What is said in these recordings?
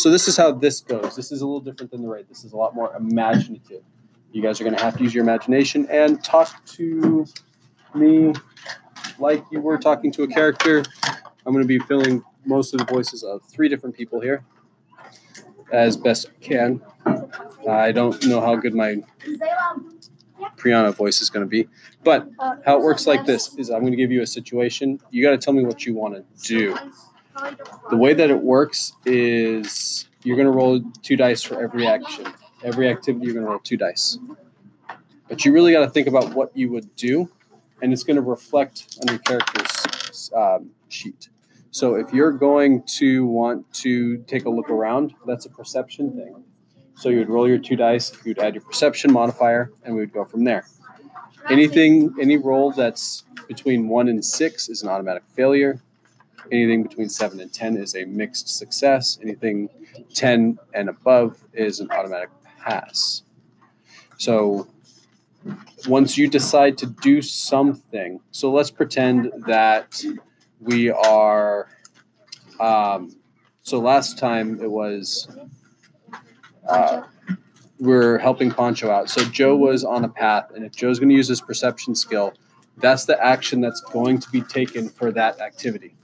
So this is how this goes. This is a little different than the raid. This is a lot more imaginative. You guys are going to have to use your imagination and talk to me like you were talking to a character. I'm going to be filling most of the voices of three different people here as best I can. I don't know how good my Priyana voice is going to be, but how it works like this is I'm going to give you a situation. You got to tell me what you want to do. The way that it works is you're going to roll two dice for every action. Every activity, you're going to roll two dice. But you really got to think about what you would do, and it's going to reflect on your character's um, sheet. So if you're going to want to take a look around, that's a perception thing. So you would roll your two dice, you'd add your perception modifier, and we would go from there. Anything, any roll that's between one and six is an automatic failure. Anything between seven and 10 is a mixed success. Anything 10 and above is an automatic pass. So once you decide to do something, so let's pretend that we are, um, so last time it was, uh, we're helping Poncho out. So Joe was on a path, and if Joe's going to use his perception skill, that's the action that's going to be taken for that activity.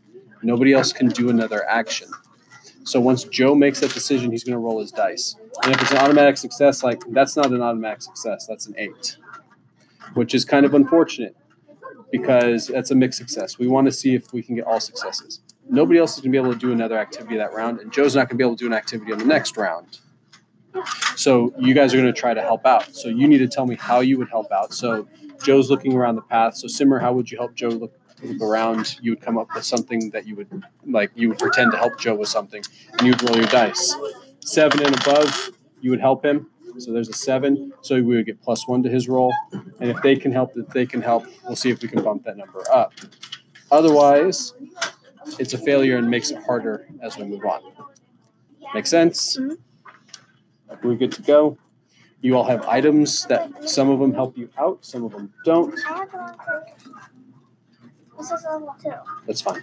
Nobody else can do another action. So once Joe makes that decision, he's going to roll his dice. And if it's an automatic success, like that's not an automatic success, that's an eight, which is kind of unfortunate because that's a mixed success. We want to see if we can get all successes. Nobody else is going to be able to do another activity that round, and Joe's not going to be able to do an activity on the next round. So you guys are going to try to help out. So you need to tell me how you would help out. So Joe's looking around the path. So Simmer, how would you help Joe look look around, you would come up with something that you would like. You would pretend to help Joe with something, and you'd roll your dice. Seven and above, you would help him. So there's a seven. So we would get plus one to his roll, and if they can help, if they can help, we'll see if we can bump that number up. Otherwise, it's a failure and makes it harder as we move on. Make sense? Mm-hmm. We're good to go. You all have items that some of them help you out, some of them don't. This is level two. That's fine.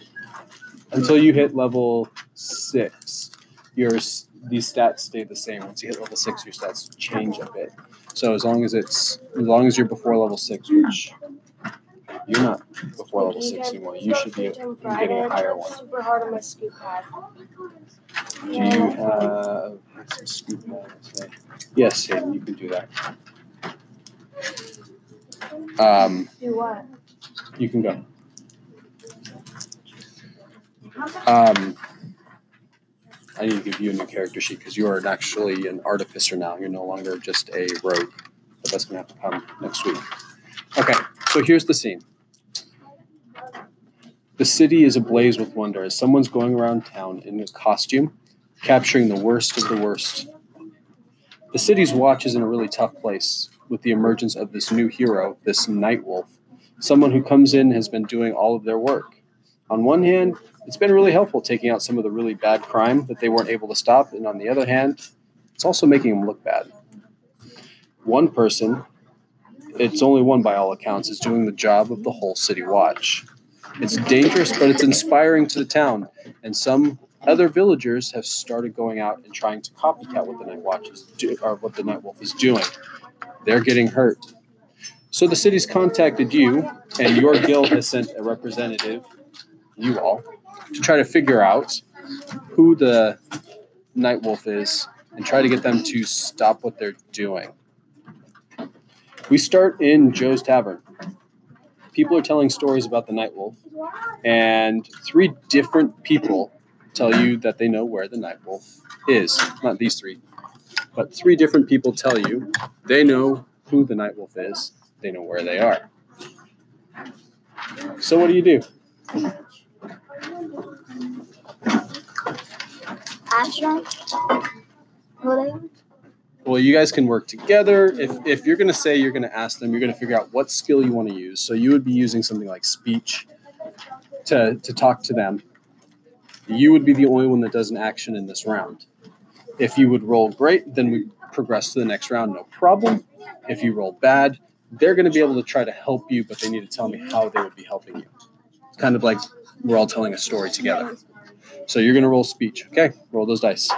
Until you hit level six, your these stats stay the same. Once you hit level six, your stats change a bit. So as long as it's as long as you're before level six, which you're not before level six anymore, you should be getting a higher one. Super hard on my scoop pad. Do you have some scoop? Yes, yeah, you can do that. Um, Do what? you can go. Um, I need to give you a new character sheet because you are actually an artificer now. You're no longer just a rogue. But that's gonna have to come next week. Okay, so here's the scene. The city is ablaze with wonder as someone's going around town in a costume, capturing the worst of the worst. The city's watch is in a really tough place with the emergence of this new hero, this night wolf, someone who comes in has been doing all of their work. On one hand, it's been really helpful taking out some of the really bad crime that they weren't able to stop, and on the other hand, it's also making them look bad. One person, it's only one by all accounts, is doing the job of the whole city watch. It's dangerous, but it's inspiring to the town, and some other villagers have started going out and trying to copycat what the night watch is do, or what the night wolf is doing. They're getting hurt. So the city's contacted you, and your guild has sent a representative, you all, to try to figure out who the Night Wolf is and try to get them to stop what they're doing. We start in Joe's Tavern. People are telling stories about the Night Wolf, and three different people tell you that they know where the Night Wolf is. Not these three, but three different people tell you they know who the Night Wolf is, they know where they are. So, what do you do? Well, you guys can work together. If, if you're going to say you're going to ask them, you're going to figure out what skill you want to use. So, you would be using something like speech to, to talk to them. You would be the only one that does an action in this round. If you would roll great, then we progress to the next round, no problem. If you roll bad, they're going to be able to try to help you, but they need to tell me how they would be helping you. It's kind of like we're all telling a story together. So you're going to roll speech. Okay, roll those dice.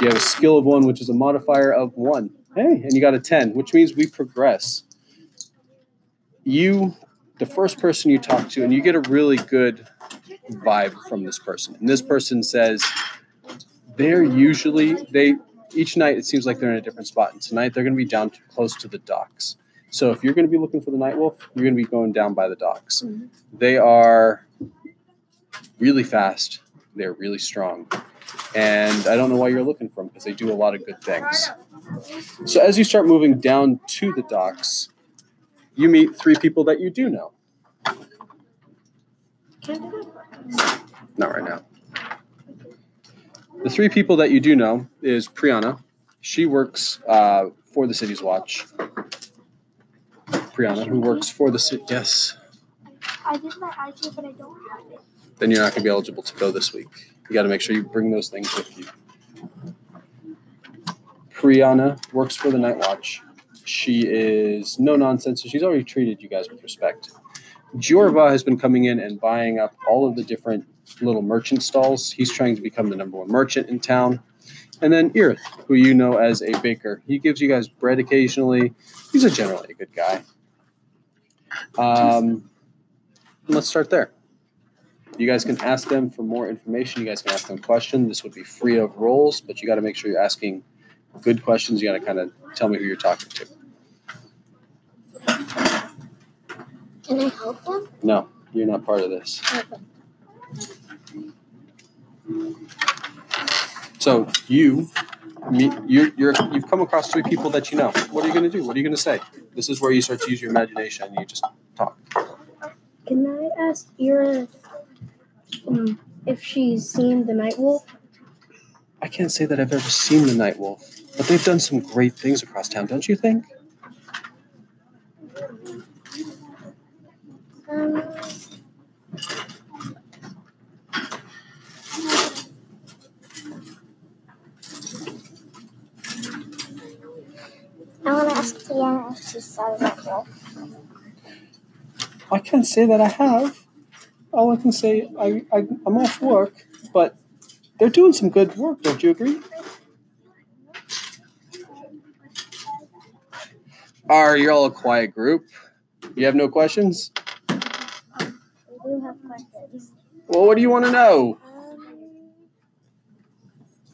You have a skill of one, which is a modifier of one. Hey, and you got a 10, which means we progress. You, the first person you talk to, and you get a really good vibe from this person. And this person says they're usually, they, each night it seems like they're in a different spot. And tonight they're going to be down to, close to the docks. So if you're going to be looking for the night wolf, you're going to be going down by the docks. Mhm. They are really fast. They're really strong. And I don't know why you're looking for them because they do a lot of good things. So as you start moving down to the docks, you meet three people that you do know. Can I do that? Not right now. The three people that you do know is Priyana. She works uh, for the City's Watch. Priyana, who works for the city. Yes. I did my IT, but I don't have it. Then you're not going to be eligible to go this week. You got to make sure you bring those things with you. Priyana works for the Night Watch. She is no nonsense, so she's already treated you guys with respect. Jorva has been coming in and buying up all of the different little merchant stalls. He's trying to become the number one merchant in town. And then Irith, who you know as a baker. He gives you guys bread occasionally. He's a generally a good guy. Um, let's start there. You guys can ask them for more information. You guys can ask them questions. This would be free of roles, but you got to make sure you're asking good questions. You got to kind of tell me who you're talking to. Can I help them? No, you're not part of this. So you you're, you're you've come across three people that you know. What are you going to do? What are you going to say? This is where you start to use your imagination and you just talk. Can I ask Ira um, if she's seen the Night Wolf? I can't say that I've ever seen the Night Wolf, but they've done some great things across town, don't you think? Um, I want to ask Tiana if she saw that wolf. I can't say that I have. All I can say, I, I I'm off work, but they're doing some good work. Don't you agree? Are you all a quiet group? You have no questions? We do have questions. Well, what do you want to know? Um,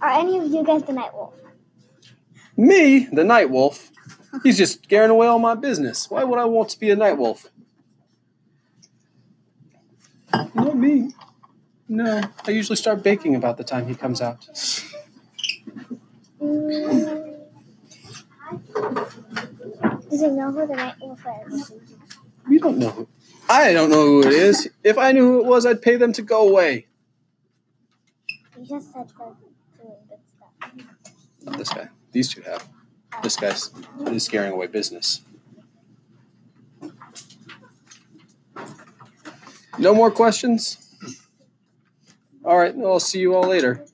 are any of you guys the night wolf? Me, the night wolf. He's just scaring away all my business. Why would I want to be a night wolf? Not me. No, I usually start baking about the time he comes out. Does he know who the night wolf is? We don't know who. I don't know who it is. If I knew who it was, I'd pay them to go away. He just said they're doing good. Not this guy. These two have. This guy's is scaring away business. No more questions? All right, well, I'll see you all later.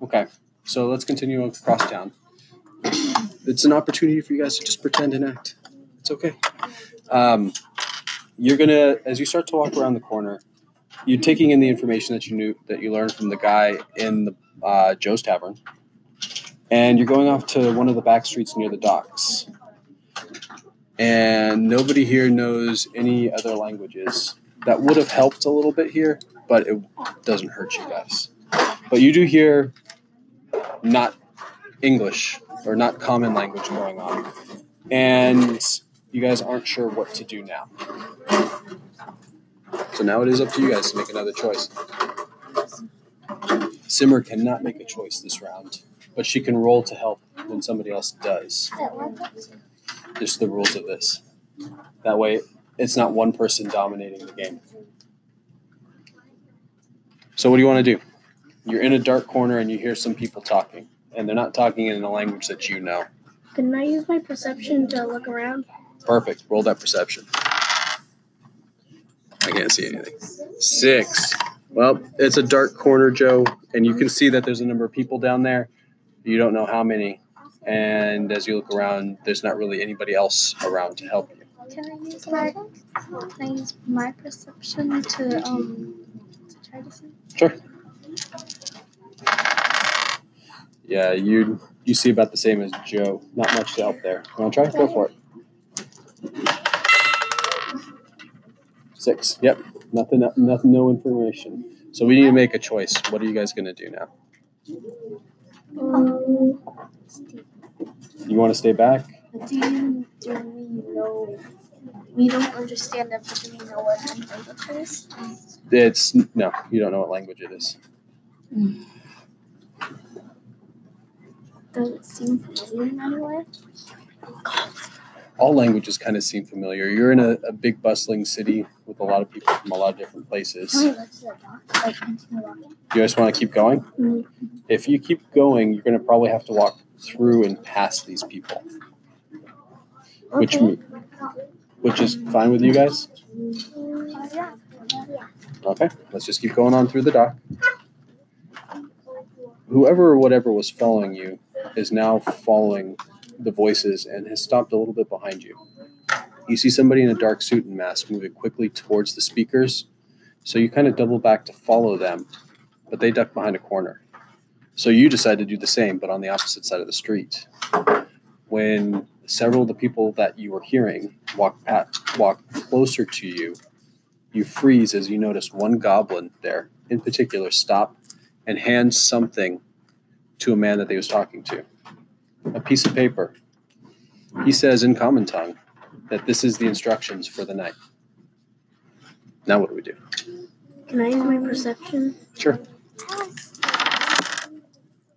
Okay, so let's continue across town. It's an opportunity for you guys to just pretend and act. It's okay. Um, you're gonna, as you start to walk around the corner, you're taking in the information that you knew that you learned from the guy in the uh, Joe's Tavern and you're going off to one of the back streets near the docks. And nobody here knows any other languages. That would have helped a little bit here, but it doesn't hurt you guys. But you do hear not English or not common language going on. And you guys aren't sure what to do now. So now it is up to you guys to make another choice. Simmer cannot make a choice this round, but she can roll to help when somebody else does. Just the rules of this. That way, it's not one person dominating the game. So, what do you want to do? You're in a dark corner and you hear some people talking, and they're not talking in a language that you know. Can I use my perception to look around? Perfect. Roll that perception. I can't see anything. Six. Well, it's a dark corner, Joe, and you can see that there's a number of people down there. You don't know how many. And as you look around, there's not really anybody else around to help you. Can I use my can I use my perception to um to try to see? Sure. Yeah, you you see about the same as Joe. Not much to help there. You want to try? Go for it. Six. Yep. Nothing. Nothing. No information. So we need to make a choice. What are you guys going to do now? Um, You want to stay back? Do you do we know we don't understand them, but do we know what language it is? It's no. You don't know what language it is. Does it seem familiar in any way? All languages kind of seem familiar. You're in a, a big bustling city with a lot of people from a lot of different places. Can we go to the dock? Like continue walking? You guys want to keep going? Mhm. If you keep going, you're going to probably have to walk through and past these people, which which is fine with you guys. Okay, let's just keep going on through the dock. Whoever or whatever was following you is now following the voices and has stopped a little bit behind you. You see somebody in a dark suit and mask moving quickly towards the speakers, so you kind of double back to follow them, but they duck behind a corner. So you decide to do the same, but on the opposite side of the street. When several of the people that you were hearing walk pat, walk closer to you, you freeze as you notice one goblin there in particular stop and hand something to a man that they was talking to a piece of paper. He says in common tongue that this is the instructions for the night. Now what do we do? Can I use my perception? sure.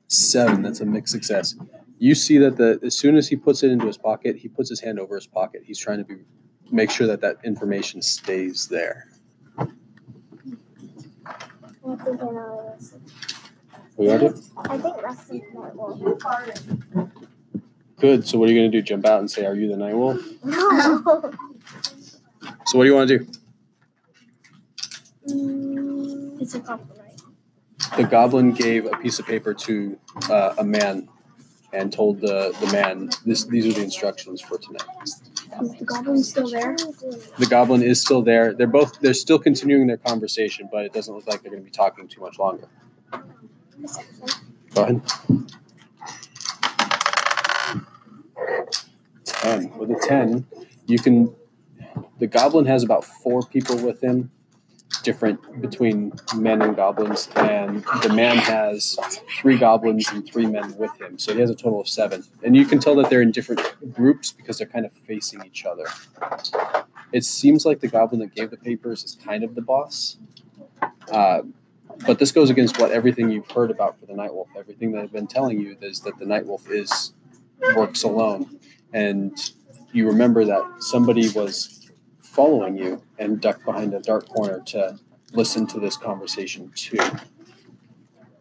Seven that's a mixed success. You see that the as soon as he puts it into his pocket he puts his hand over his pocket. He's trying to be make sure that that information stays there I think I know this. what do you want to do I think the night wolf. Good. So what are you going to do? Jump out and say, "Are you the night wolf?" No. So what do you want to do? Mm, It's a compliment. The goblin gave a piece of paper to uh, a man and told the the man, "This these are the instructions for tonight." Is the goblin still there? The goblin is still there. They're both they're still continuing their conversation, but it doesn't look like they're going to be talking too much longer. Ahead. Ten. With a ten, you can. The goblin has about four people with him, different between men and goblins, and the man has three goblins and three men with him. So he has a total of seven. And you can tell that they're in different groups because they're kind of facing each other. It seems like the goblin that gave the papers is kind of the boss. Uh, but this goes against what everything you've heard about for the night wolf. Everything that I've been telling you is that the night wolf is works alone, and you remember that somebody was following you and ducked behind a dark corner to listen to this conversation too.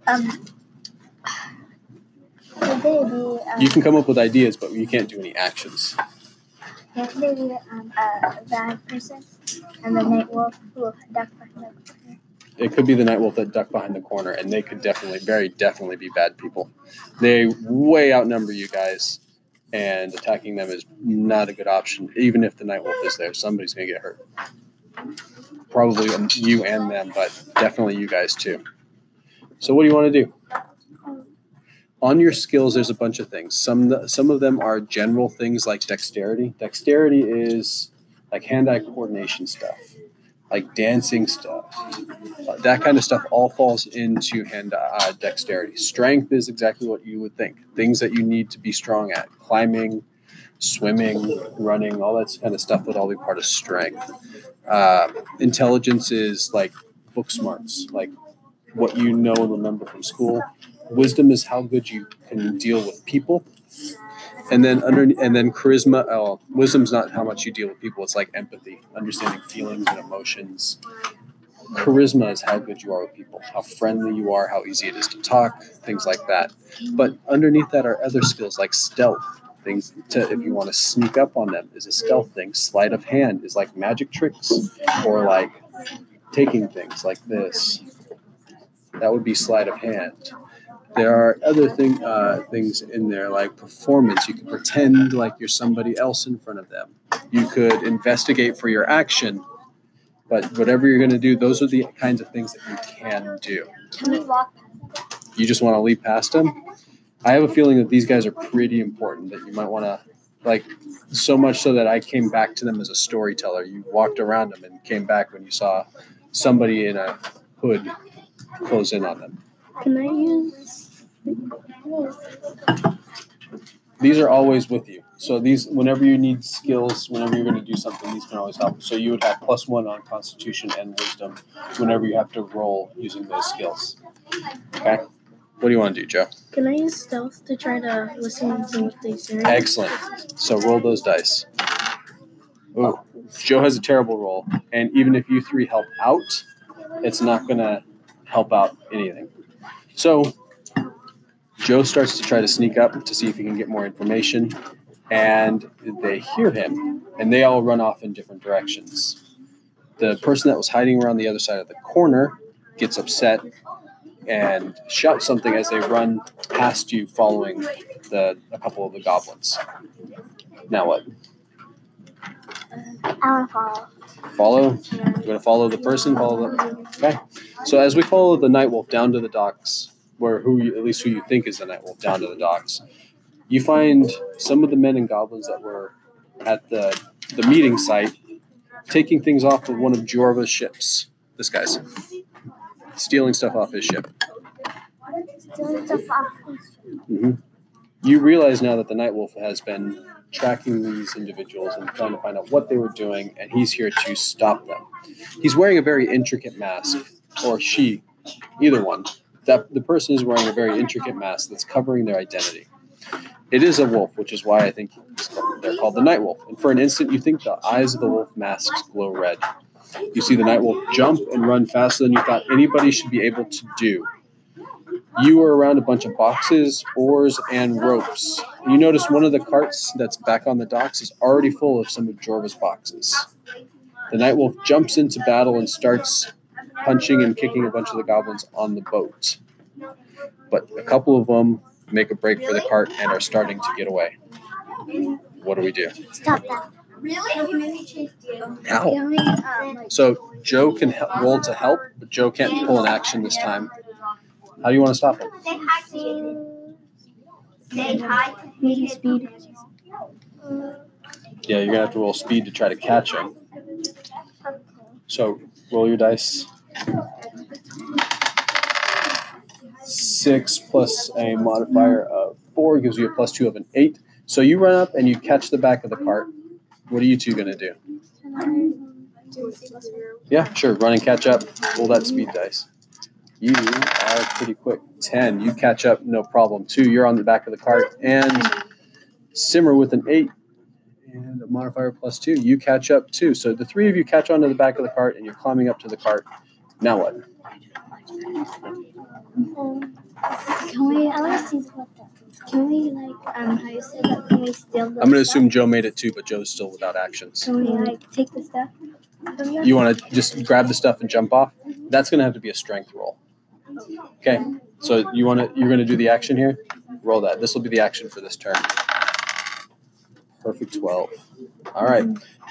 Um, be, um, You can come up with ideas, but you can't do any actions. could they be um, a bad person and the night wolf who ducked behind the It could be the night wolf that ducked behind the corner, and they could definitely, very definitely be bad people. They way outnumber you guys, and attacking them is not a good option. Even if the night wolf is there, somebody's gonna get hurt. Probably um, you and them, but definitely you guys too. So, what do you want to do? on your skills, there's a bunch of things. Some some of them are general things like dexterity. Dexterity is like hand-eye coordination stuff, like dancing stuff. Uh, that kind of stuff all falls into hand uh, dexterity. Strength is exactly what you would think. Things that you need to be strong at: climbing, swimming, running, all that kind of stuff would all be part of strength. Uh, intelligence is like book smarts, like what you know and remember from school. Wisdom is how good you can deal with people. And then under and then charisma, oh, wisdom's not how much you deal with people. It's like empathy, understanding feelings and emotions. Charisma is how good you are with people, how friendly you are, how easy it is to talk, things like that. But underneath that are other skills like stealth, things to if you want to sneak up on them is a stealth thing. Sleight of hand is like magic tricks or like taking things like this. That would be sleight of hand. There are other thing, uh, things in there like performance. You can pretend like you're somebody else in front of them. You could investigate for your action, but whatever you're going to do, those are the kinds of things that you can do. Can we walk? You just want to leap past them. I have a feeling that these guys are pretty important. That you might want to like so much so that I came back to them as a storyteller. You walked around them and came back when you saw somebody in a hood close in on them. Can I use? these are always with you. So these, whenever you need skills, whenever you're going to do something, these can always help. So you would have plus one on Constitution and Wisdom whenever you have to roll using those skills. Okay. What do you want to do, Joe? Can I use stealth to try to listen to what they say? Excellent. So roll those dice. Ooh, Joe has a terrible roll, and even if you three help out, it's not going to help out anything. So Joe starts to try to sneak up to see if he can get more information, and they hear him, and they all run off in different directions. The person that was hiding around the other side of the corner gets upset and shouts something as they run past you, following the a couple of the goblins. Now what? I want to follow. Follow? You're gonna follow the person. Follow the. Okay. So as we follow the night wolf down to the docks, where who you, at least who you think is the night wolf down to the docks, you find some of the men and goblins that were at the the meeting site taking things off of one of Jorva's ships. This guy's stealing stuff off his ship. Doing stuff off. hmm You realize now that the Night Wolf has been tracking these individuals and trying to find out what they were doing, and he's here to stop them. He's wearing a very intricate mask, or she, either one. That the person is wearing a very intricate mask that's covering their identity. It is a wolf, which is why I think they're called the Night Wolf. And for an instant, you think the eyes of the wolf masks glow red. You see the Night Wolf jump and run faster than you thought anybody should be able to do. You are around a bunch of boxes, oars, and ropes. You notice one of the carts that's back on the docks is already full of some of Jorva's boxes. The Night Wolf jumps into battle and starts punching and kicking a bunch of the goblins on the boat. But a couple of them make a break for the cart and are starting to get away. What do we do? Stop that. Really? Ow. Like, So Joe can he- roll to help, but Joe can't pull an action this time. How do you want to stop him? say hi to Say hi to Maybe speed. Yeah, you're gonna have to roll speed to try to catch him. So roll your dice. Six plus a modifier of four gives you a plus two of an eight. So you run up and you catch the back of the cart. What are you two gonna do? Yeah, sure. Run and catch up. Roll that speed dice. You are pretty quick. Ten. You catch up, no problem. Two. You're on the back of the cart, and Simmer with an eight and a modifier plus two. You catch up too. So the three of you catch onto the back of the cart, and you're climbing up to the cart. Now what? Can we? I want to see what the. Can we like um how you said that? Can we steal the I'm gonna stuff? assume Joe made it too, but Joe's still without actions. Can we like take the stuff? you? You want to just grab the stuff and jump off? That's gonna have to be a strength roll. Okay. So you want to? You're gonna do the action here. Roll that. This will be the action for this turn. Perfect twelve. All right.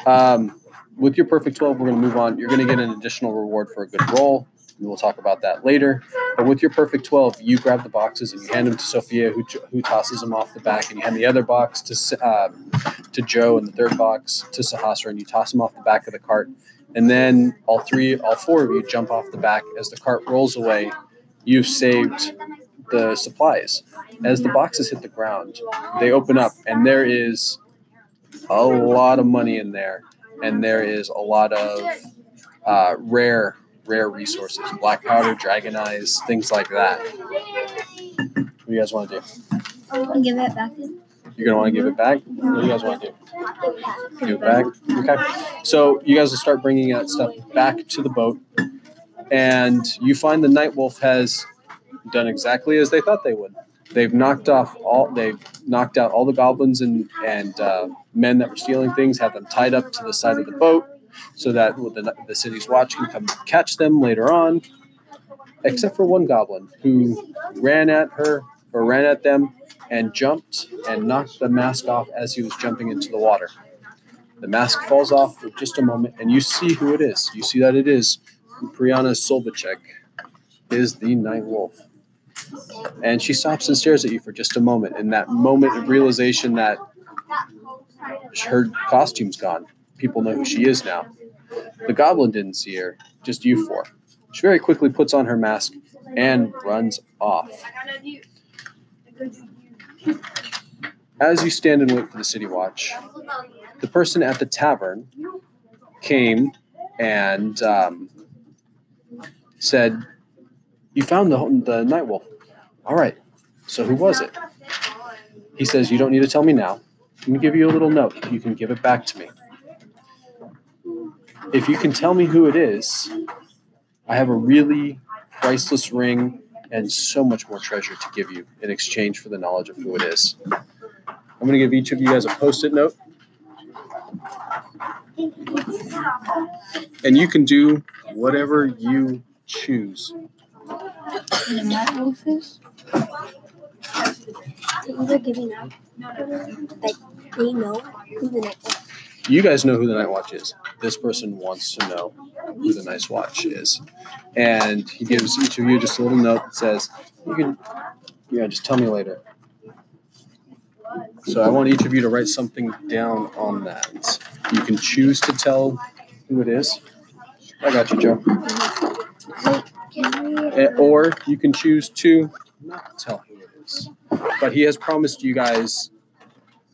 Um, with your perfect twelve, we're gonna move on. You're gonna get an additional reward for a good roll. We'll talk about that later. But with your perfect 12, you grab the boxes and you hand them to Sophia, who, who tosses them off the back, and you hand the other box to, um, to Joe, and the third box to Sahasra, and you toss them off the back of the cart. And then all three, all four of you jump off the back as the cart rolls away. You've saved the supplies. As the boxes hit the ground, they open up, and there is a lot of money in there, and there is a lot of uh, rare, rare resources: black powder, dragon eyes, things like that. What do you guys want to do? Give it back. You're gonna want to give it back. What do you guys want to do? Give it back. Okay. So you guys will start bringing that stuff back to the boat, and you find the night wolf has done exactly as they thought they would. They've knocked off all. They've knocked out all the goblins and and uh, men that were stealing things. Have them tied up to the side of the boat, so that the, the city's watch can come catch them later on. Except for one goblin who ran at her or ran at them and jumped and knocked the mask off as he was jumping into the water. The mask falls off for just a moment, and you see who it is. You see that it is Priyana Solvacek, is the Night Wolf. And she stops and stares at you for just a moment. In that moment of realization that her costume's gone, people know who she is now. The goblin didn't see her, just you four. She very quickly puts on her mask and runs off. As you stand and wait for the city watch, the person at the tavern came and um, said, "You found the the night wolf. All right. So who was it?" He says, "You don't need to tell me now. Let me give you a little note. You can give it back to me. If you can tell me who it is, I have a really priceless ring and so much more treasure to give you in exchange for the knowledge of who it is. I'm going to give each of you guys a post it note. And you can do whatever you choose. You guys know who the Night Watch is. This person wants to know who the Night Watch is. And he gives each of you just a little note that says, You can, yeah, just tell me later. So I want each of you to write something down on that. You can choose to tell who it is. I got you, Joe. Eh, Or you can choose to not tell who it is. But he has promised you guys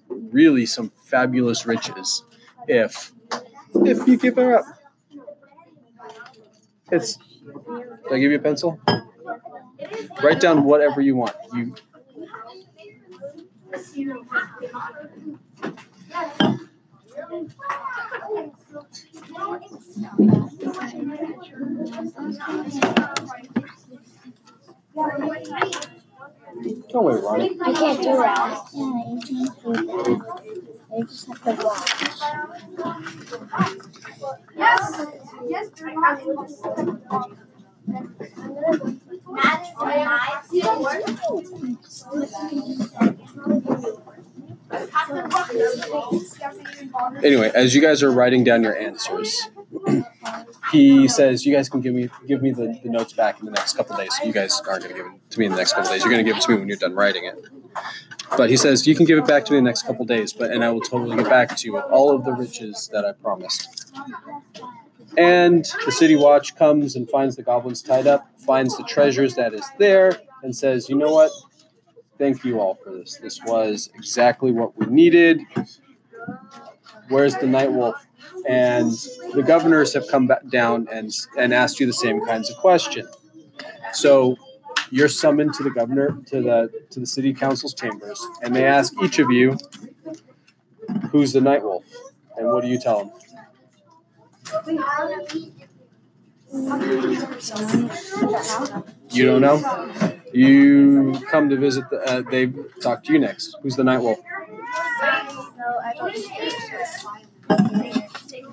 really some fabulous riches if if you give her up. It's did I give you a pencil? Write down whatever you want. You don't worry, Ronnie. I can't do that. Yeah, you can't do that. I just have to watch. Anyway, as you guys are writing down your answers, he says you guys can give me give me the, the notes back in the next couple days. You guys aren't going to give it to me in the next couple days. You're going to give it to me when you're done writing it. But he says you can give it back to me in the next couple days, but and I will totally get back to you with all of the riches that I promised. And the city watch comes and finds the goblins tied up, finds the treasures that is there, and says, "You know what? Thank you all for this. This was exactly what we needed. Where's the night wolf?" And the governors have come back down and and asked you the same kinds of questions. So you're summoned to the governor to the to the city council's chambers, and they ask each of you, "Who's the night wolf?" And what do you tell them? You don't know. You come to visit. The, uh, they talk to you next. Who's the night wolf?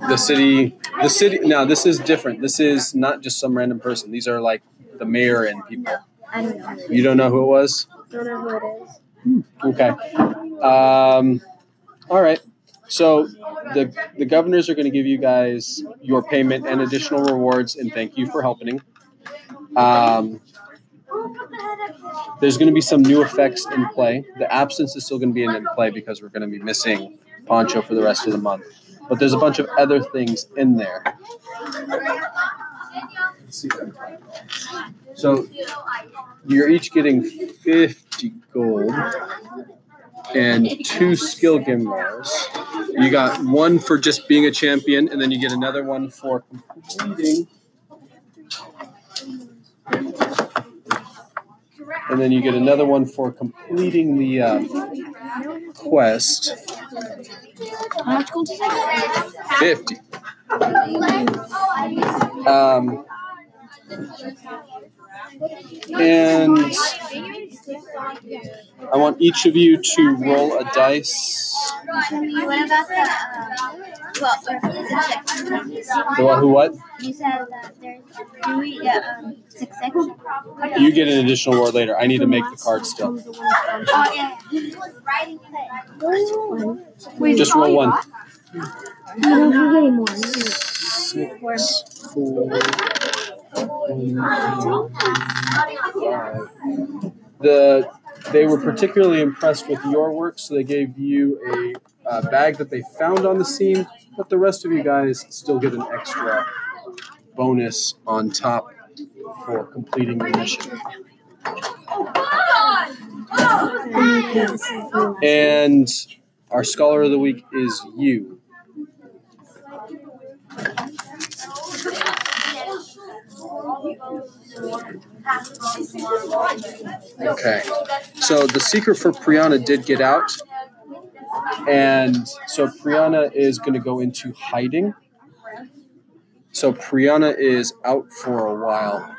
The city. The city. Now this is different. This is not just some random person. These are like the mayor and people. I don't know. You don't know who it was. Don't know who it is. Okay. Um, all right. So the the governors are going to give you guys your payment and additional rewards and thank you for helping. Um, there's going to be some new effects in play. The absence is still going to be in, play because we're going to be missing Poncho for the rest of the month. But there's a bunch of other things in there. So you're each getting 50 gold and two skill gimbars. You got one for just being a champion, and then you get another one for completing. And then you get another one for completing the uh, quest. 50. Um, and I want each of you to roll a dice. What about the, one who what? you said that there's, do we get, success? You get an additional roll later. I need to make the card still. Oh, Just roll one. You don't have any more. Six, four. The they were particularly impressed with your work, so they gave you a, uh bag that they found on the scene. But the rest of you guys still get an extra bonus on top for completing the mission. And our scholar of the week is you. Okay. So the secret for Priyana did get out. And so Priyana is going to go into hiding. So Priyana is out for a while.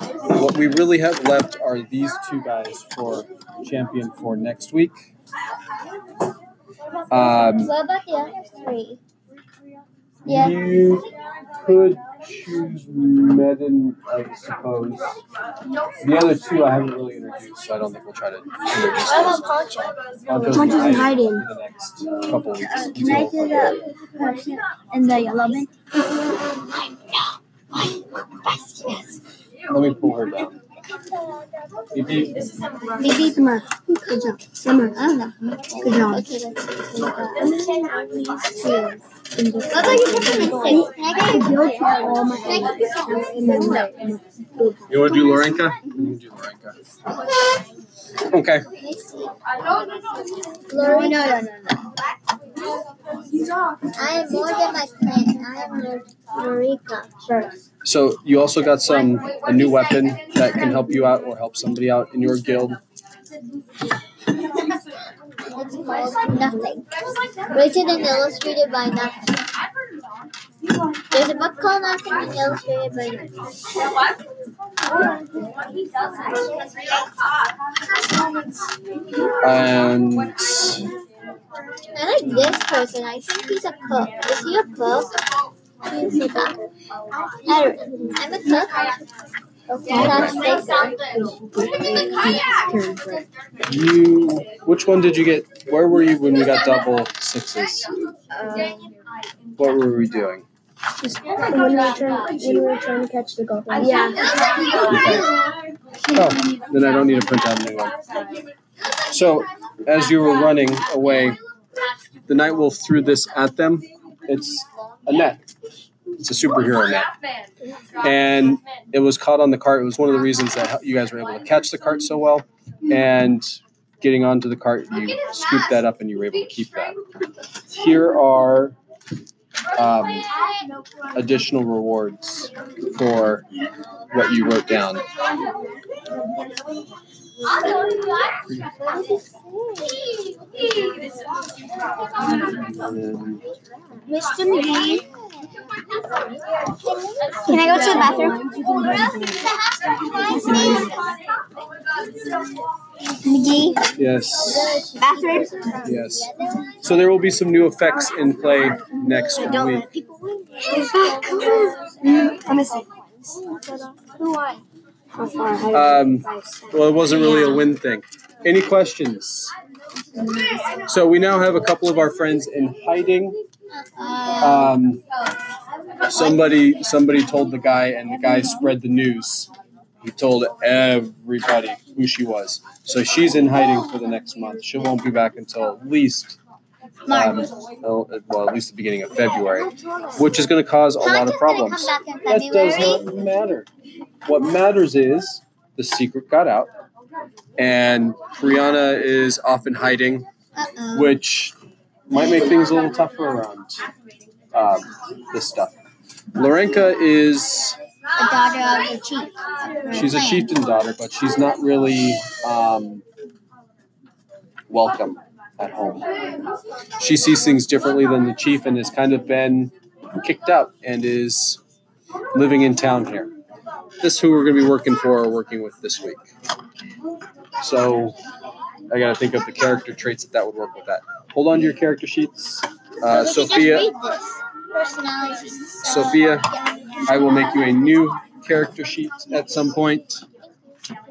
What we really have left are these two guys for champion for next week. Um, What about the other three? Yeah. You could choose Medin, I suppose. The other two I haven't really introduced, so I don't think we'll try to introduce What those. about Poncho? Poncho's Poncho's in in hiding. for the next couple weeks. Uh, can I do the person in the yellow bin? Let me pull her down. Maybe Maybe Summer. Good job. Summer. I don't know. Good job. Okay, let's see. Uh, What about you put them in six? Can I I get could go to Can I all my get accounts in my life. you want to do Lorenka? You can do Lorenka. Okay. Lori? No, no, no, no. I am more than my clan. I am Marika first. So you also got some a new weapon that can help you out or help somebody out in your guild. It's called Nothing. Written and illustrated by Nothing. There's a book called Nothing and illustrated by Nothing. And I like this person. I think he's a cook. Is he a cook? He's a cook. I'm a cook. That's you, which one did you get? Where were you when we got double sixes? Uh, what were we doing? When we were trying, when we were trying to catch the golf. ball. Yeah. Oh, then I don't need to print out a new one. So, as you were running away, the night wolf threw this at them. It's a net. It's a superhero net, and it was caught on the cart. It was one of the reasons that you guys were able to catch the cart so well. And getting onto the cart, you scooped that up and you were able to keep that. Here are um, additional rewards for what you wrote down. Mr. McGee. Can I go to the bathroom? McGee, yes, bathroom. yes. So there will be some new effects in play next Don't week. let people win. Let me see. Who won? Um, well, it wasn't really a win thing. Any questions? So we now have a couple of our friends in hiding. Um, somebody somebody told the guy, and the guy spread the news He told everybody who she was. So she's in hiding for the next month. She won't be back until at least, um, oh, well, at least the beginning of February, which is going to cause a lot of problems. Come back in That does not matter. What matters is the secret got out, and Priyana is off in hiding, Uh-oh. which might make things a little tougher around um, this stuff. Lorenka is The daughter of the chief. she's a chieftain daughter, but she's not really um, welcome at home. She sees things differently than the chief and has kind of been kicked out and is living in town here. This who we're going to be working for or working with this week. So I got to think of the character traits that that would work with that. Hold on to your character sheets. Uh, Sophia, read this. Personality. Sophia, I will make you a new character sheet at some point.